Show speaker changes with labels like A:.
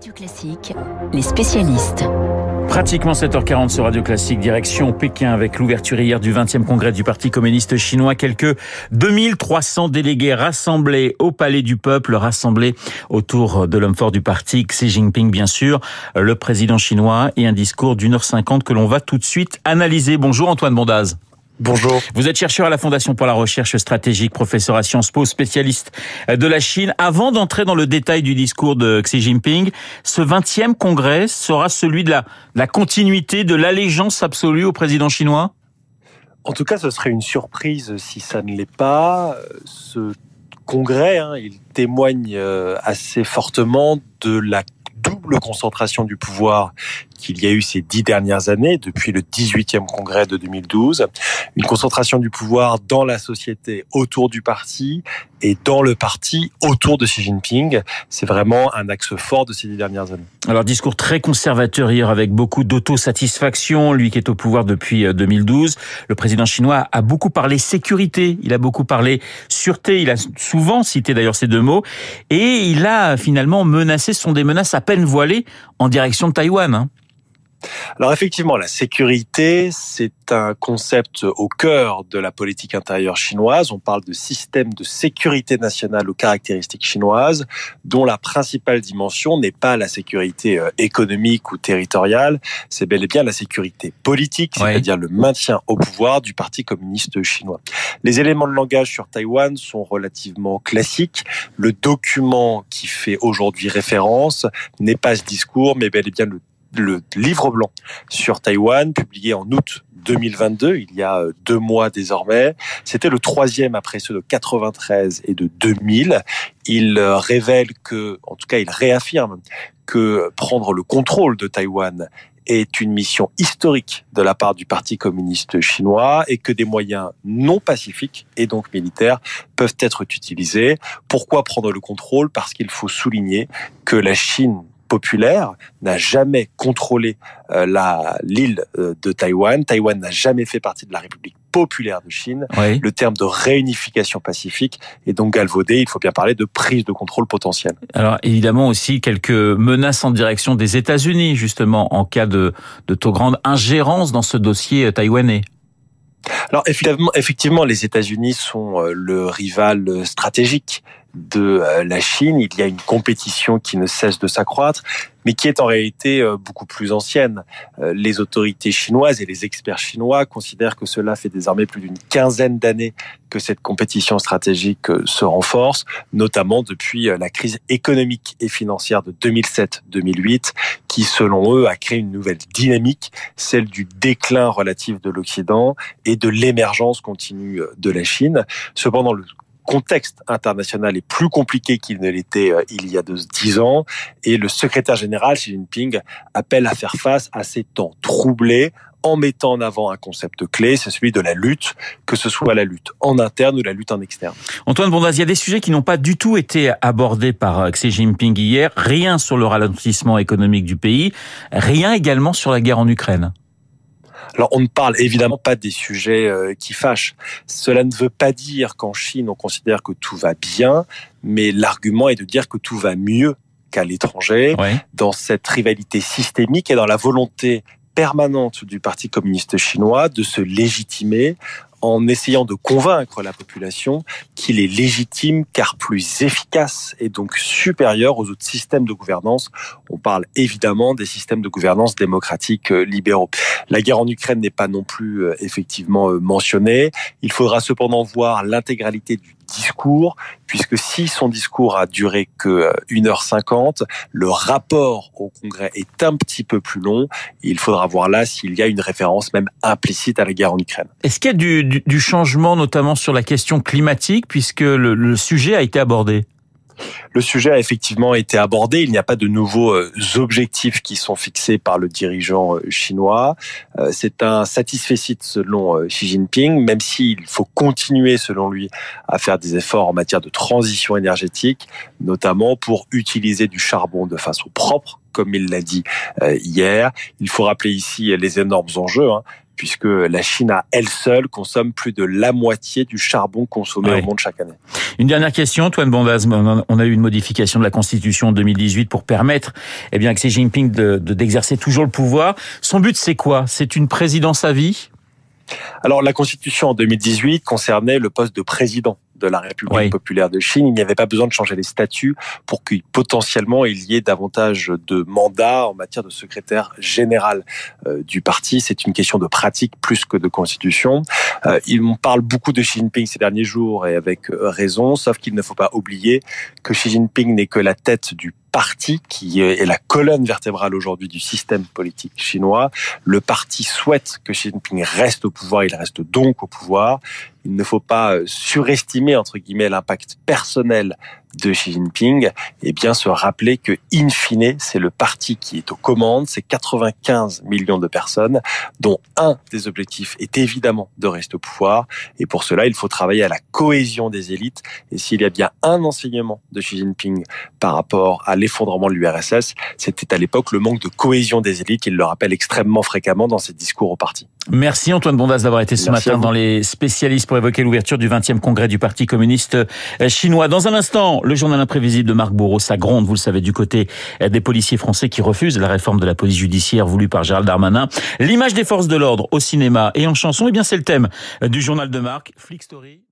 A: Radio Classique, les spécialistes.
B: Pratiquement 7h40 sur Radio Classique, direction Pékin avec l'ouverture hier du 20e congrès du Parti communiste chinois. Quelques 2300 délégués rassemblés au Palais du Peuple, rassemblés autour de l'homme fort du parti, Xi Jinping bien sûr, le président chinois et un discours d'une heure cinquante que l'on va tout de suite analyser. Bonjour Antoine Bondaz.
C: Bonjour.
B: Vous êtes chercheur à la Fondation pour la recherche stratégique, professeur à Sciences Po, spécialiste de la Chine. Avant d'entrer dans le détail du discours de Xi Jinping, ce 20e congrès sera celui de la, la continuité, de l'allégeance absolue au président chinois?
C: En tout cas, ce serait une surprise si ça ne l'est pas. Ce congrès, hein, il témoigne euh, assez fortement de la double concentration du pouvoir qu'il y a eu ces dix dernières années, depuis le 18e congrès de 2012. Une concentration du pouvoir dans la société autour du parti et dans le parti autour de Xi Jinping. C'est vraiment un axe fort de ces dix dernières années.
B: Alors, discours très conservateur hier avec beaucoup d'autosatisfaction. Lui qui est au pouvoir depuis 2012. Euh, le président chinois a beaucoup parlé sécurité. Il a beaucoup parlé sûreté. Il a souvent cité d'ailleurs ces deux mots. Et il a finalement menacé, ce sont des menaces à peine voilées en direction de Taïwan.
C: Alors effectivement, la sécurité, c'est un concept au cœur de la politique intérieure chinoise. On parle de système de sécurité nationale aux caractéristiques chinoises, dont la principale dimension n'est pas la sécurité euh, économique ou territoriale, c'est bel et bien la sécurité politique, c'est-à-dire le maintien au pouvoir du Parti communiste chinois. Les éléments de langage sur Taïwan sont relativement classiques. Le document qui fait aujourd'hui référence n'est pas ce discours, mais bel et bien le le livre blanc sur Taïwan, publié en août 2022, il y a euh, deux mois désormais. C'était le troisième après ceux de 93 et de 2000. Il euh, révèle que, en tout cas, il réaffirme que prendre le contrôle de Taïwan est une mission historique de la part du Parti communiste chinois et que des moyens non pacifiques et donc militaires peuvent être utilisés. Pourquoi prendre le contrôle? Parce qu'il faut souligner que la Chine populaire n'a jamais contrôlé euh, la l'île euh, de Taïwan. Taïwan n'a jamais fait partie de la République populaire de Chine. Le terme de réunification pacifique est donc galvaudé. Il faut bien parler de prise de contrôle potentielle.
B: Alors évidemment aussi quelques menaces en direction des États-Unis justement en cas de, de trop grande ingérence dans ce dossier euh, taïwanais.
C: Alors effectivement, effectivement les États-Unis sont le rival stratégique de euh, la Chine. Il y a une compétition qui ne cesse de s'accroître, mais qui est en réalité euh, beaucoup plus ancienne. Euh, les autorités chinoises et les experts chinois considèrent que cela fait désormais plus d'une quinzaine d'années que cette compétition stratégique se renforce, notamment depuis la crise économique et financière de 2007-2008, qui selon eux a créé une nouvelle dynamique, celle du déclin relatif de l'Occident et de l'émergence continue de la Chine. Cependant, contexte international est plus compliqué qu'il ne l'était euh, il y a dix ans et le secrétaire général Xi Jinping appelle à faire face à ces temps troublés en mettant en avant un concept clé, c'est celui de la lutte, que ce soit la lutte en interne ou la lutte en externe.
B: Antoine Bondaz, il y a des sujets qui n'ont pas du tout été abordés par euh, Xi Jinping hier, rien sur le ralentissement économique du pays, rien également sur la guerre en Ukraine.
C: Alors on ne parle évidemment pas des sujets euh, qui fâchent. Cela ne veut pas dire qu'en Chine on considère que tout va bien, mais l'argument est de dire que tout va mieux qu'à l'étranger, dans cette rivalité systémique et dans la volonté permanente du Parti communiste chinois de se légitimer en essayant de convaincre la population qu'il est légitime car plus efficace et donc supérieur aux autres systèmes de gouvernance. On parle évidemment des systèmes de gouvernance démocratiques euh, libéraux. La guerre en Ukraine n'est pas non plus euh, effectivement euh, mentionnée. Il faudra cependant voir l'intégralité du discours, puisque si son discours a duré que 1h50, le rapport au Congrès est un petit peu plus long. il faudra voir là s'il y a une référence même implicite à la guerre en Ukraine.
B: Est-ce qu'il y a du, du, changement, notamment sur la question climatique, puisque le, sujet a été abordé
C: le sujet a effectivement été abordé. Il n'y a pas de nouveaux euh, objectifs qui sont fixés par le dirigeant euh, chinois. Euh, c'est un satisfait selon Xi Jinping, même s'il faut continuer, selon lui, à faire des efforts en matière de transition énergétique, notamment pour utiliser du charbon de façon propre comme il l'a dit hier. Il faut rappeler ici les énormes enjeux. Hein puisque la Chine à elle seule consomme plus de la moitié du charbon consommé au monde chaque année.
B: Une dernière question, Antoine Bondaz. On a eu une modification de la Constitution en 2018 pour permettre eh bien, que Xi Jinping d'exercer de, toujours le pouvoir. Son but, c'est quoi? C'est une présidence à vie?
C: Alors la Constitution en 2018 concernait le poste de président de la République populaire de Chine, il n'y avait pas besoin de changer les statuts pour que potentiellement il y ait davantage de mandats en matière de secrétaire général euh, du parti. C'est une question de pratique plus que de constitution. Euh, il parle beaucoup de Xi Jinping ces derniers jours et avec euh, raison, sauf qu'il ne faut pas oublier que Xi Jinping n'est que la tête du parti qui est la colonne vertébrale aujourd'hui du système politique chinois. Le parti souhaite que Xi Jinping reste au pouvoir, il reste donc au pouvoir. Il ne faut pas surestimer entre guillemets l'impact personnel de Xi Jinping, et bien se rappeler que, in fine, c'est le parti qui est aux commandes, c'est 95 millions de personnes, dont un des objectifs est évidemment de rester au pouvoir. Et pour cela, il faut travailler à la cohésion des élites. Et s'il y a bien un enseignement de Xi Jinping par rapport à l'effondrement de l'URSS, c'était à l'époque le manque de cohésion des élites. Il le rappelle extrêmement fréquemment dans ses discours au parti.
B: Merci Antoine Bondas d'avoir été ce matin dans les spécialistes pour évoquer l'ouverture du 20e congrès du Parti communiste chinois. Dans un instant, le journal imprévisible de Marc Bourreau, ça gronde, vous le savez, du côté des policiers français qui refusent la réforme de la police judiciaire voulue par Gérald Darmanin. L'image des forces de l'ordre au cinéma et en chanson, eh bien c'est le thème du journal de Marc, Flick Story.